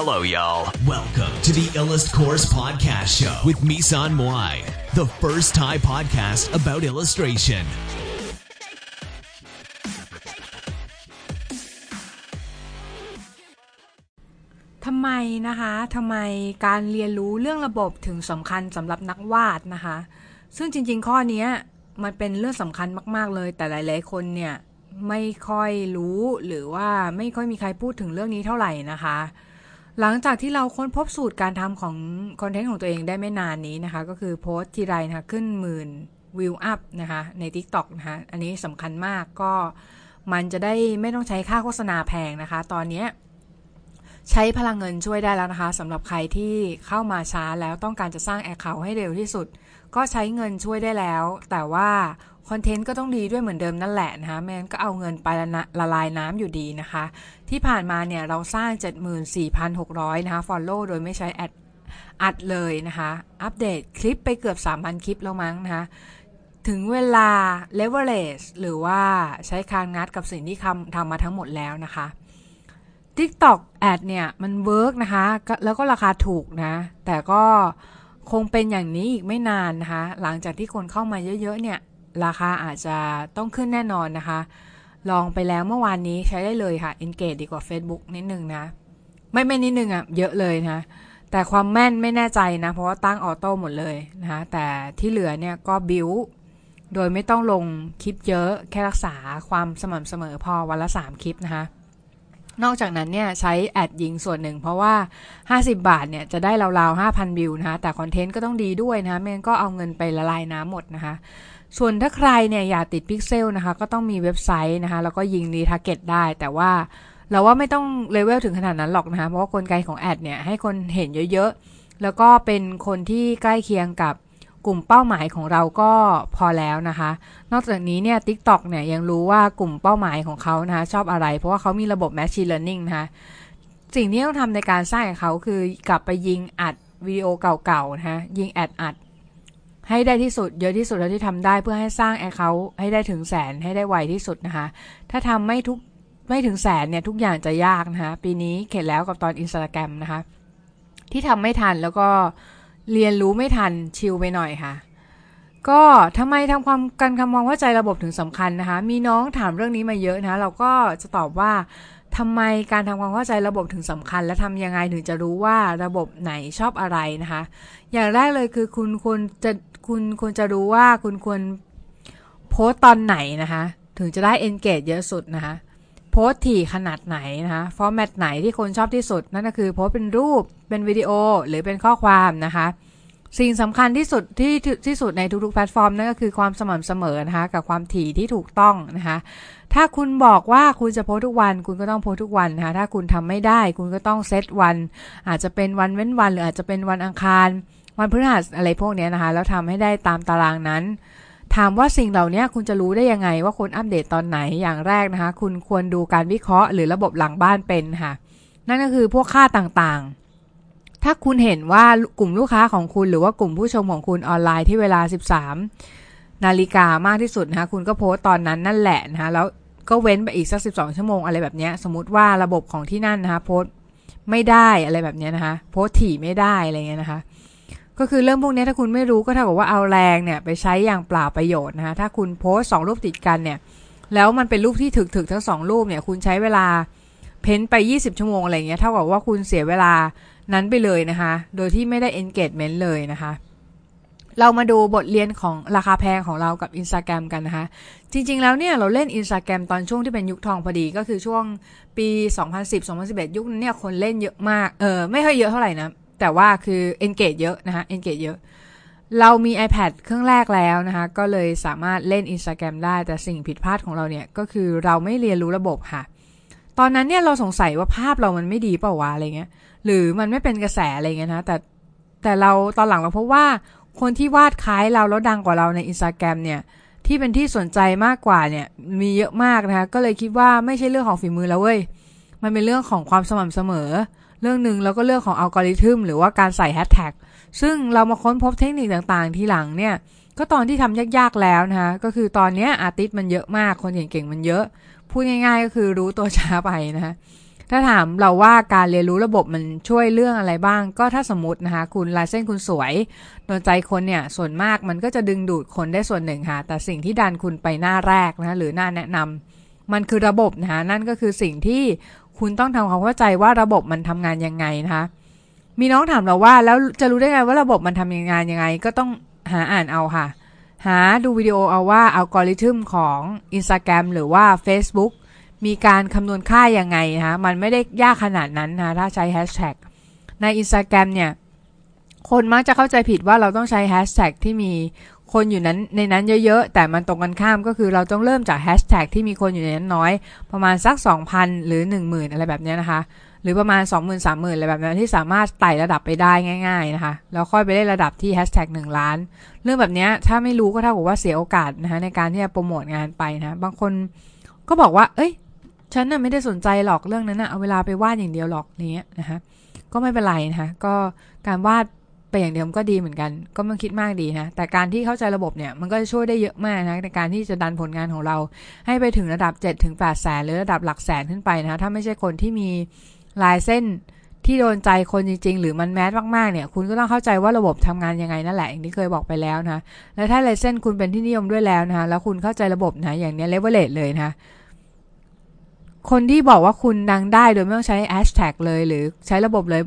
Hello, y'all. Welcome to the Illust Course Podcast Show with Misan Moai, the first Thai podcast about illustration. ทำไมนะคะทำไมการเรียนรู้เรื่องระบบถึงสำคัญสำหรับนักวาดนะคะ ซึ่งจริง ๆ ข้อนี้มันเป็นเรื่องสำคัญมากๆเลย แต่หลาย ๆ คนเนี่ยไม่ค่อยรู้หรือว่าไม่ค่อยมีใครพูดถึงเรื่องนี้เท่าไหร่นะคะ หลังจากที่เราค้นพบสูตรการทำของคอนเทนต์ของตัวเองได้ไม่นานนี้นะคะ ก็คือโพสต์ทีไรนะคะขึ้นหมื่นวิวอัพนะคะใน TikTok นะคะอันนี้สำคัญมากก็มันจะได้ไม่ต้องใช้ค่าโฆษณาแพงนะคะ ตอนนี้ใช้พลังเงินช่วยได้แล้วนะคะสำหรับใครที่เข้ามาช้าแล้วต้องการจะสร้างแอคเคาท์ให้เร็วที่สุด ก็ใช้เงินช่วยได้แล้ว แต่ว่า คอนเทนต์ก็ต้องดีด้วยเหมือนเดิมนั่นแหละนะคะไม่งั้นก็เอาเงินไปละละลายน้ำอยู่ดีนะคะ ที่ผ่านมาเนี่ยเราสร้าง 74,600 นะคะ Follow โดยไม่ใช้แอดอัดเลยนะคะ อัปเดตคลิปไปเกือบ 3,000 คลิปแล้วมั้งนะคะ ถึงเวลา leverage หรือว่าใช้คางงัดกับสิ่งที่ทำทำมาทั้งหมดแล้วนะคะ TikTok ad เนี่ย มัน work นะคะ แล้วก็ราคาถูกนะ แต่ก็คงเป็นอย่างนี้อีกไม่นานนะคะ หลังจากที่คนเข้ามาเยอะๆเนี่ย ราคาอาจจะต้องขึ้นแน่นอนนะคะ ลองไปแล้วเมื่อวานนี้ใช้ได้เลยค่ะ Engage ดีกว่า Facebook นิดนึงนะ ไม่ไม่นิดนึงอะ่ะ เยอะเลยนะ แต่ความแม่นไม่แน่ใจนะ เพราะว่าตั้งออโต้หมดเลยนะคะแต่ที่เหลือเนี่ยก็บิวโดยไม่ต้องลงคลิปเยอะแค่รักษาความสม่ำเสมอพอวันละ 3 คลิปนะคะนอกจากนั้นเนี่ยใช้ ad ยิงส่วนหนึ่ง เพราะว่า 50 บาทเนี่ยจะได้ราวๆ 5,000 วิวนะคะแต่คอนเทนต์ก็ต้องดีด้วยนะคะไม่งั้นก็เอาเงินไปละลายน้ำหมดนะคะ ส่วนถ้าใครเนี่ยอยากติดพิกเซลนะคะ ก็ต้องมีเว็บไซต์นะคะ แล้วก็ยิง retarget ได้ แต่ว่าเราว่าไม่ต้องเลเวลถึงขนาดนั้นหรอกนะคะ เพราะว่ากลไกของ ad เนี่ยให้คนเห็นเยอะๆ แล้วก็เป็นคนที่ใกล้เคียงกับกลุ่มเป้าหมายของเราก็พอแล้วนะคะ นอกจากนี้เนี่ย TikTok เนี่ยยังรู้ว่ากลุ่มเป้าหมายของเขานะคะ ชอบอะไร เพราะว่าเขามีระบบ machine learning นะคะ สิ่งที่ต้องทำในการสร้างของเขาคือกลับไปยิงอัดวิดีโอเก่าๆนะคะยิง ad อัด ให้ได้ที่สุดเยอะที่สุดเท่าที่ทำได้เพื่อให้สร้าง account ให้ได้ถึงแสนให้ได้ไวที่สุดนะคะ ถ้าทำไม่ทุกไม่ถึงแสนเนี่ยทุกอย่างจะยากนะคะปีนี้เข็ดแล้วกับตอนอินสตาแกรมนะคะ ที่ทำไม่ทันแล้วก็เรียนรู้ไม่ทัน chill ไปหน่อยค่ะ ก็ทำไมทำความการทำความเข้าใจระบบถึงสำคัญนะคะ มีน้องถามเรื่องนี้มาเยอะนะคะเราก็จะตอบว่าทำไมการทำความเข้าใจระบบถึงสำคัญ และทำยังไงถึงจะรู้ว่าระบบไหนชอบอะไรนะคะ อย่างแรกเลยคือคุณควรจะ คุณควรจะรู้ว่าคุณควรโพสต์ตอนไหนนะคะ ถึงจะได้ engage เยอะสุดนะคะโพสต์ถี่ขนาดไหนนะคะฟอร์แมตไหนที่คนชอบที่สุด นั่นก็คือโพสเป็นรูปเป็นวิดีโอหรือเป็นข้อความนะคะ สิ่งสำคัญที่สุดที่ที่สุดในทุกๆแพลตฟอร์มนั่นก็คือความสม่ำเสมอนะคะกับความถี่ที่ถูกต้องนะคะ ถ้าคุณบอกว่าคุณจะโพสทุกวัน คุณก็ต้องโพสทุกวันนะคะถ้าคุณทำไม่ได้ คุณก็ต้องเซตวัน อาจจะเป็นวันเว้นวัน หรืออาจจะเป็นวันอังคาร วันพฤหัสอะไรพวกนี้นะคะ แล้วทำให้ได้ตามตารางนั้น ถามว่าสิ่งเหล่านี้คุณจะรู้ได้ยังไงว่าคนอัปเดตตอนไหนอย่างแรกนะคะ คุณควรดูการวิเคราะห์หรือระบบหลังบ้านเป็นค่ะ นั่นก็คือพวกค่าต่างๆ ถ้าคุณเห็นว่ากลุ่มลูกค้าของคุณ หรือว่ากลุ่มผู้ชมของคุณออนไลน์ที่เวลา 13 นาฬิกามากที่สุดนะคะคุณก็โพสต์ตอนนั้นนั่นแหละนะคะแล้วก็เว้นไปอีกสัก 12 ชั่วโมงอะไรแบบนี้สมมติว่าระบบของที่นั่นนะคะโพสต์ไม่ได้อะไรแบบนี้นะคะโพสต์ถี่ไม่ได้อะไรเงี้ยนะคะ ก็คือเรื่องพวกนี้ถ้าคุณไม่รู้ก็เท่ากับว่าเอาแรงเนี่ยไปใช้อย่างเปล่าประโยชน์นะคะถ้าคุณโพสสองรูปติดกันเนี่ยแล้วมันเป็นรูปที่ถึกๆทั้งสองรูปเนี่ยคุณใช้เวลาเพ้นไป 20 ชั่วโมงอะไรเงี้ยเท่ากับว่าคุณเสียเวลานั้นไปเลยนะคะ โดยที่ไม่ได้ engagement เลยนะคะ เรามาดูบทเรียนของราคาแพงของเรากับ Instagram กันนะคะ จริงๆแล้วเนี่ยเราเล่น Instagram ตอนช่วงที่เป็นยุคทองพอดีก็คือช่วงปี 2010-2011 ยุคนั้นเนี่ยคนเล่นเยอะมาก เออไม่ค่อยเยอะเท่าไหร่นะ แต่ว่าคือ engage เยอะนะคะ engage เยอะ เรามี iPad เครื่องแรกแล้วนะคะ ก็เลยสามารถเล่น Instagram ได้ แต่สิ่งผิดพลาดของเราเนี่ย ก็คือเราไม่เรียนรู้ระบบค่ะ ตอนนั้นเนี่ยเราสงสัยว่าภาพเรามันไม่ดีเปล่าวะอะไรเงี้ย หรือมันไม่เป็นกระแสอะไรเงี้ยนะแต่แต่เราตอนหลังเราพบว่าคนที่วาดคล้ายเราแล้วดังกว่าเราใน Instagram เนี่ยที่เป็นที่สนใจมากกว่าเนี่ยมีเยอะมากนะคะก็เลยคิดว่าไม่ใช่เรื่องของฝีมือแล้วเว้ยมันเป็นเรื่องของความสม่ำเสมอ เรื่องหนึ่งแล้วก็เรื่องของอัลกอริทึมหรือว่าการใส่แฮชแท็กซึ่งเรามาค้นพบเทคนิคต่างๆ ที่หลังเนี่ย ก็ตอนที่ทำยากๆแล้วนะคะก็คือตอนนี้ artist มันเยอะมากคนเก่งๆมันเยอะ พูดง่ายๆ ก็คือรู้ตัวช้าไปนะคะถ้าถามเราว่าการเรียนรู้ระบบมันช่วยเรื่องอะไรบ้าง ก็ถ้าสมมตินะคะ คุณลายเส้นคุณสวยโดนใจคนเนี่ย ส่วนมากมันก็จะดึงดูดคนได้ส่วนหนึ่งค่ะ แต่สิ่งที่ดันคุณไปหน้าแรกนะหรือหน้าแนะนำมันคือระบบนะคะนั่นก็คือสิ่งที่ คุณต้องทำความเข้าใจว่าระบบมันทำงานยังไงนะคะมีน้องถามเราว่าแล้วจะรู้ได้ไงว่าระบบมันทำงานยังไง ก็ต้องหาอ่านเอาค่ะ หาดูวิดีโอเอาว่าอัลกอริทึมของ Instagram หรือว่า Facebook มีการคำนวณค่ายังไงนะคะมันไม่ได้ยากขนาดนั้นนะถ้าใช้แฮชแท็กใน Instagram เนี่ย คนมักจะเข้าใจผิดว่าเราต้องใช้แฮชแท็กที่มี คนอยู่นั้นในนั้นเยอะๆ แต่มันตรงกันข้ามก็คือเราต้องเริ่มจากแฮชแท็กที่มีคนอยู่ในนั้นน้อย ประมาณสัก 2,000 หรือ 10,000 อะไรแบบนี้นะคะ หรือประมาณ 20,000 30,000 อะไรแบบนั้นที่สามารถไต่ระดับไปได้ง่าย ๆนะคะ แล้วค่อยไปได้ระดับที่แฮชแท็ก1ล้าน เรื่องแบบนี้ถ้าไม่รู้ก็เท่ากับว่าเสียโอกาสนะคะในการที่จะโปรโมทงานไปนะบางคนก็บอกว่า เอ้ย ฉันน่ะไม่ได้สนใจหรอกเรื่องนั้นนะเอาเวลาไปวาดอย่างเดียวหรอกนี้นะคะก็ไม่เป็นไรนะคะก็การวาด ไปอย่างเดียวก็ดีเหมือนกัน ก็ไม่คิดมากดีนะแต่การที่เข้าใจระบบเนี่ยมันก็จะช่วยได้เยอะมากนะในการที่จะดันผลงานของเรา ให้ไปถึงระดับ7ถึง8แสนหรือระดับหลักแสนขึ้นไปนะถ้าไม่ใช่คนที่มีลายเส้นที่โดนใจคนจริง ๆ หรือมัน mass มากๆเนี่ย คุณก็ต้องเข้าใจว่าระบบทำงานยังไงนั่นแหละอย่างที่เคยบอกไปแล้วนะและถ้าลายเส้นคุณเป็นที่นิยมด้วยแล้วนะแล้วคุณเข้าใจระบบนะอย่างนี้เลเวลเลตเลยนะคนที่บอกว่าคุณดังได้โดยไม่ต้องใช้แฮชแท็กเลย หรือใช้ระบบเลย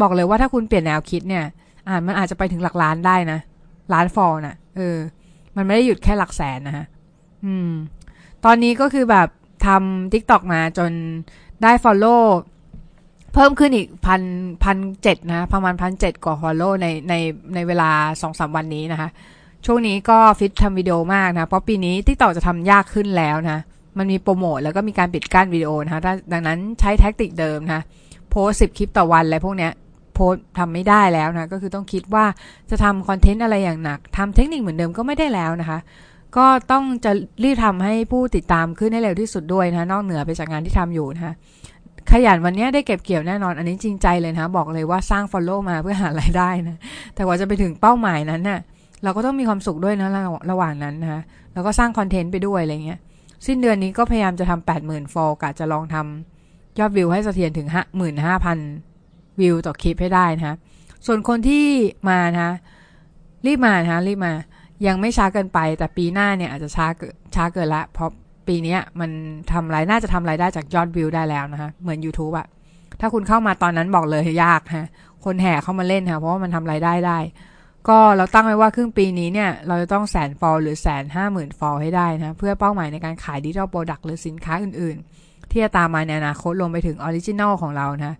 บอกเลยว่าถ้าคุณเปลี่ยนแนวคิดเนี่ย อ่ามันอาจจะไปถึงหลักล้านได้นะล้าน fol น่ะ เออ มันไม่ได้หยุดแค่หลักแสนนะฮะอืม ตอนนี้ก็คือแบบทำ TikTok มาจนได้ follow เพิ่มขึ้นอีกพันพันเจ็ดนะประมาณพันเจ็ดกว่า follow ในในในเวลาสองสามวันนี้นะคะ ช่วงนี้ก็ฟิตทำวิดีโอมากนะ เพราะปีนี้ TikTok จะทำยากขึ้นแล้วนะ มันมีโปรโมทแล้วก็มีการปิดกั้นวิดีโอนะคะดังนั้นใช้ tactic เดิมนะโพสสิบคลิปต่อวันอะไรพวกเนี้ย โพสทำไม่ได้แล้วนะ ก็คือต้องคิดว่าจะทำคอนเทนต์อะไรอย่างหนักทำเทคนิคเหมือนเดิมก็ไม่ได้แล้วนะคะ ก็ต้องจะรีบทำให้ผู้ติดตามขึ้นให้เร็วที่สุดด้วยนะนอกเหนือไปจากงานที่ทำอยู่นะคะขยันวันนี้ได้เก็บเกี่ยวแน่นอน อันนี้จริงใจเลยนะบอกเลยว่าสร้าง Follow มาเพื่อหารายได้นะ แต่ว่าจะไปถึงเป้าหมายนั้นนะ่ะเราก็ต้องมีความสุขด้วยนะระหว่างนั้นนะคะแล้วก็สร้างคอนเทนต์ไปด้วยอะไรเงี้ยสิ้นเดือนนี้ก็พยายามจะทำแปดหมื่นฟอลกะจะลองทำยอดวิวให้เสถียรถึงห้าหมื่นห้าพัน วิวต่อคลิปให้ได้นะส่วนคนที่มานะรีบมานะรีบมายังไม่ช้าเกินไป แต่ปีหน้าเนี่ยอาจจะช้าเกินช้าเกินละเพราะปีนี้มันทำรายน่าจะทำรายได้จากยอดวิวได้แล้วนะคะเหมือน YouTube อะถ้าคุณเข้ามาตอนนั้นบอกเลยยากฮะคนแห่เข้ามาเล่นค่ะเพราะว่ามันทำรายได้ได้ ก็เราตั้งไว้ว่าครึ่งปีนี้เนี่ย เราจะต้องแสน fol หรือแสนห้าหมื่น fol ให้ได้นะเพื่อเป้าหมายในการขาย digital product หรือสินค้าอื่นๆ ที่จะตามมาในอนาคตลงไปถึง original ของเรานะ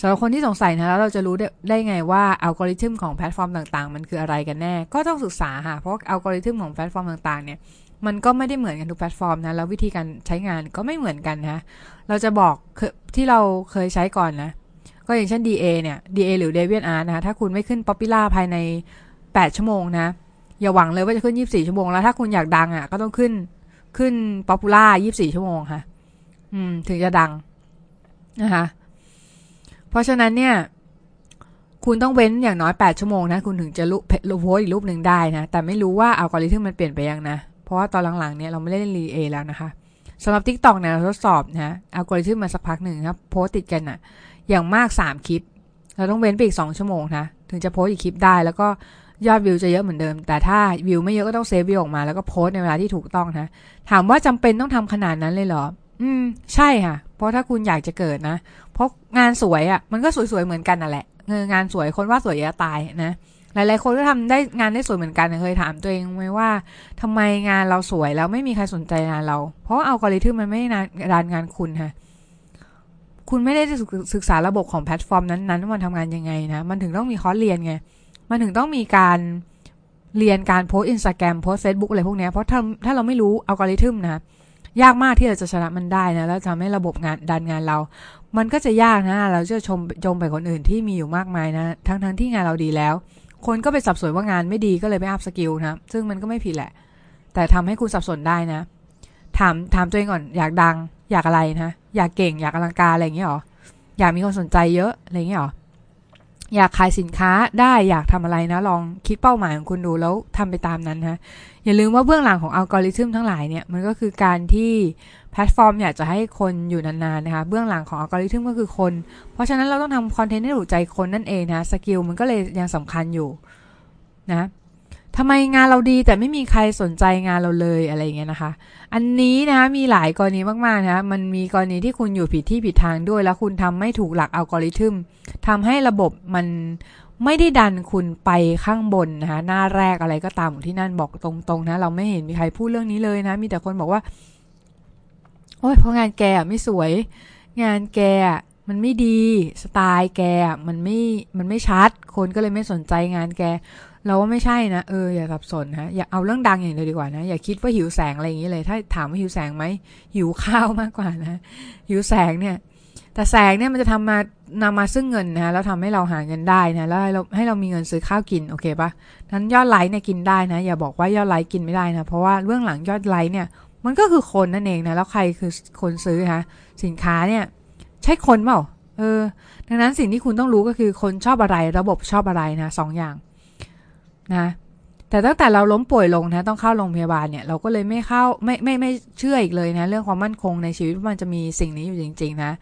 สำหรับคนที่สงสัยนะแล้วเราจะรู้ได้ไงว่าอัลกอริทึมของแพลตฟอร์มต่างๆ มันคืออะไรกันแน่ ก็ต้องศึกษาค่ะ เพราะอัลกอริทึมของแพลตฟอร์มต่างๆเนี่ยมันก็ไม่ได้เหมือนกันทุกแพลตฟอร์มนะแล้ววิธีการใช้งานก็ไม่เหมือนกันนะเราจะบอกที่เราเคยใช้ก่อนนะ ก็อย่างเช่น DA เนี่ย DA หรือ d e v i a n Art นะถ้าคุณไม่ขึ้น popular ภายใน 8 ชั่วโมงนะอย่าหวังเลยว่าจะขึ้น 24 ชั่วโมงแล้วถ้าคุณอยากดังอะ่ะก็ต้องขึ้นขึ้น Popular 24 ชั่วโมงค่ะ อืม ถึงจะดังนะคะ เพราะฉะนั้นเนี่ย คุณต้องเว้นอย่างน้อย 8 ชั่วโมงนะ คุณถึงจะรูปโพสอีกรูปหนึ่งได้นะ แต่ไม่รู้ว่าอัลกอริทึมมันเปลี่ยนไปยังนะ เพราะว่าตอนหลังๆเนี่ยเราไม่ได้เล่นรีเอแล้วนะคะสำหรับ Tik t o อกเนี่ยเราทดสอบนะอัลกอริทึมมาสักพักหนึ่งนะโพสติดกันอะอย่างมาก 3 คลิป เราต้องเว้นไปอีก 2 ชั่วโมงนะถึงจะโพสอีกคลิปได้แล้วก็ยอดวิวจะเยอะเหมือนเดิม แต่ถ้าวิวไม่เยอะก็ต้องเซฟวิวออกมาแล้วก็โพสในเวลาที่ถูกต้องนะ ถามว่าจำเป็นต้องทำขนาดนั้นเลยเหรอ อืม ใช่ค่ะ เพราะถ้าคุณอยากจะเกิดนะ เพราะงานสวยอะ่ะ มันก็สวยๆเหมือนกันน่ะแหละเอองานสวยคนว่าสวยจะตายนะหลายๆคนก็ทำได้งานได้สวยเหมือนกันเคยถามตัวเองไหมว่าทำไมงานเราสวยแล้วไม่มีใครสนใจงานเรา เพราะอัลกอริทึมมันไม่ได้ดันงานคุณค่ะคุณไม่ได้ศึกษาระบบของแพลตฟอร์มนั้นๆว่ามันทำงานยังไงนะ มันถึงต้องมีคอร์สเรียนไง มันถึงต้องมีการเรียนการ post Instagram post Facebook อะไรพวกนี้เพราะถ้าถ้าเราไม่รู้อัลกอริทึมนะ ยากมากที่เราจะชนะมันได้นะแล้วทำให้ระบบงานดันงานเรา มันก็จะยากนะ เราจะชมจมไปคนอื่นที่มีอยู่มากมายนะ ทั้งทั้งที่งานเราดีแล้ว คนก็ไปสับสนว่างานไม่ดีก็เลยไม่ up skill นะ ซึ่งมันก็ไม่ผิดแหละ แต่ทำให้คุณสับสนได้นะ ถามถามตัวเองก่อนอยากดัง อยากอะไรนะ อยากเก่งอยากอลังการอะไรอย่างเงี้ยหรออยากมีคนสนใจเยอะอะไรอย่างเงี้ยหรอ อยากขายสินค้าได้อยากทำอะไรนะ ลองคิดเป้าหมายของคุณดูแล้วทำไปตามนั้นนะอย่าลืมว่าเบื้องหลังของอัลกอริทึมทั้งหลายเนี่ยมันก็คือการที่แพลตฟอร์มอยากจะให้คนอยู่นานๆนะคะ เบื้องหลังของอัลกอริทึมก็คือคน เพราะฉะนั้นเราต้องทำคอนเทนต์ให้ถูกใจคนนั่นเองนะ skill มันก็เลยยังสำคัญอยู่นะ ทำไมงานเราดีแต่ไม่มีใครสนใจงานเราเลยอะไรเงี้ยนะคะ อันนี้นะคะมีหลายกรณีมากๆนะคะมันมีกรณีที่คุณอยู่ผิดที่ผิดทางด้วย แล้วคุณทำไม่ถูกหลักอัลกอริทึมทำให้ระบบมันไม่ได้ดันคุณไปข้างบนนะคะหน้าแรกอะไรก็ตามที่นั่นบอกตรงๆนะเราไม่เห็นมีใครพูดเรื่องนี้เลยนะ มีแต่คนบอกว่า โอ้ยเพราะงานแกไม่สวย งานแก มันไม่ดีสไตล์แกมันไม่มันไม่ชัด คนก็เลยไม่สนใจงานแก เราว่าไม่ใช่นะเอออย่าสับสนนะอย่าเอาเรื่องดังอย่างเดียวดีกว่านะ อย่าคิดว่าหิวแสงอะไรอย่างนี้เลย ถ้าถามว่าหิวแสงไหมหิวข้าวมากกว่านะ หิวแสงเนี่ย แต่แสงเนี่ยมันจะทำมานำมาซึ่งเงินนะแล้วทำให้เราหาเงินได้นะแล้วให้เราให้เรามีเงินซื้อข้าวกินโอเคปะนั้นยอดไลค์เนี่ยกินได้นะ อย่าบอกว่ายอดไลค์กินไม่ได้นะ เพราะว่าเบื้องหลังยอดไลค์เนี่ย มันก็คือคนนั่นเองนะแล้วใครคือคนซื้อฮะสินค้าเนี่ย ใช่คนเปล่า เออ ดังนั้นสิ่งที่คุณต้องรู้ก็คือคนชอบอะไร ระบบชอบอะไรนะสองอย่างนะ แต่ตั้งแต่เราล้มป่วยลงนะต้องเข้าโรงพยาบาลเนี่ยเราก็เลยไม่เข้าไม่ไม่ไม่เชื่ออีกเลยนะ เรื่องความมั่นคงในชีวิตมันจะมีสิ่งนี้อยู่จริง ๆ นะ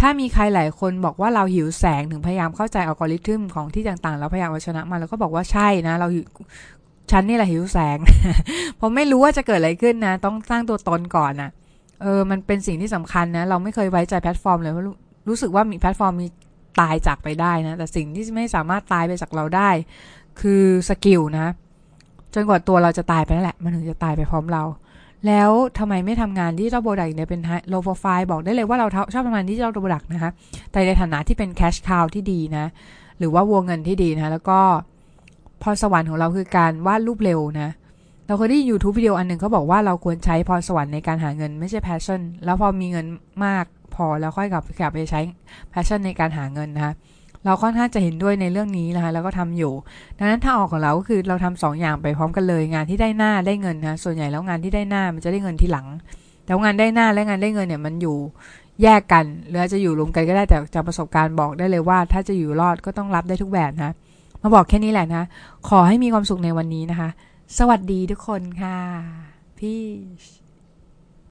ถ้ามีใครหลายคนบอกว่าเราหิวแสงถึงพยายามเข้าใจอัลกอริทึมของที่ต่างๆ แล้วพยายามเอาชนะมันแล้วก็บอกว่าใช่นะ เราฉันนี่แหละหิวแสงผมไม่รู้ว่าจะเกิดอะไรขึ้นนะ ต้องสร้างตัวตนก่อนนะ เออมันเป็นสิ่งที่สำคัญนะ เราไม่เคยไว้ใจแพลตฟอร์มเลยเพราะรู้สึกว่ามีแพลตฟอร์มมีตายจากไปได้นะ แต่สิ่งที่ไม่สามารถตายไปจากเราได้ คือ skill นะ จนกว่าตัวเราจะตายไปนั่นแหละ มันถึงจะตายไปพร้อมเรา แล้วทำไมไม่ทำงาน digital product เนี่ยเป็น low profile บอกได้เลยว่าเราชอบทำงาน digital product นะคะ แต่ในฐานะที่เป็น cash cow ที่ดีนะ หรือว่าวัวเงินที่ดีนะ แล้วก็พรสวรรค์ของเราคือการวาดรูปเร็วนะเราเคยดูทูบวิดีโออันหนึ่งเขาบอกว่าเราควรใช้พรสวรรค์ในการหาเงินไม่ใช่ passion แล้วพอมีเงินมากพอแล้วค่อยกลับกลับไปใช้ passion ในการหาเงินนะคะเราค่อนข้างจะเห็นด้วยในเรื่องนี้นะคะแล้วก็ทำอยู่ ดังนั้นถ้าออกของเราก็คือเราทำสองอย่างไปพร้อมกันเลย งานที่ได้หน้าได้เงินนะส่วนใหญ่แล้วงานที่ได้หน้ามันจะได้เงินทีหลัง แต่งานได้หน้าและงานได้เงินเนี่ยมันอยู่แยกกัน หรือจะอยู่รวมกันก็ได้แต่จากประสบการณ์บอกได้เลยว่า ถ้าจะอยู่รอดก็ต้องรับได้ทุกแบบนะมาบอกแค่นี้แหละนะขอให้มีความสุขในวันนี้นะคะ สวัสดีทุกคนค่ะ พี่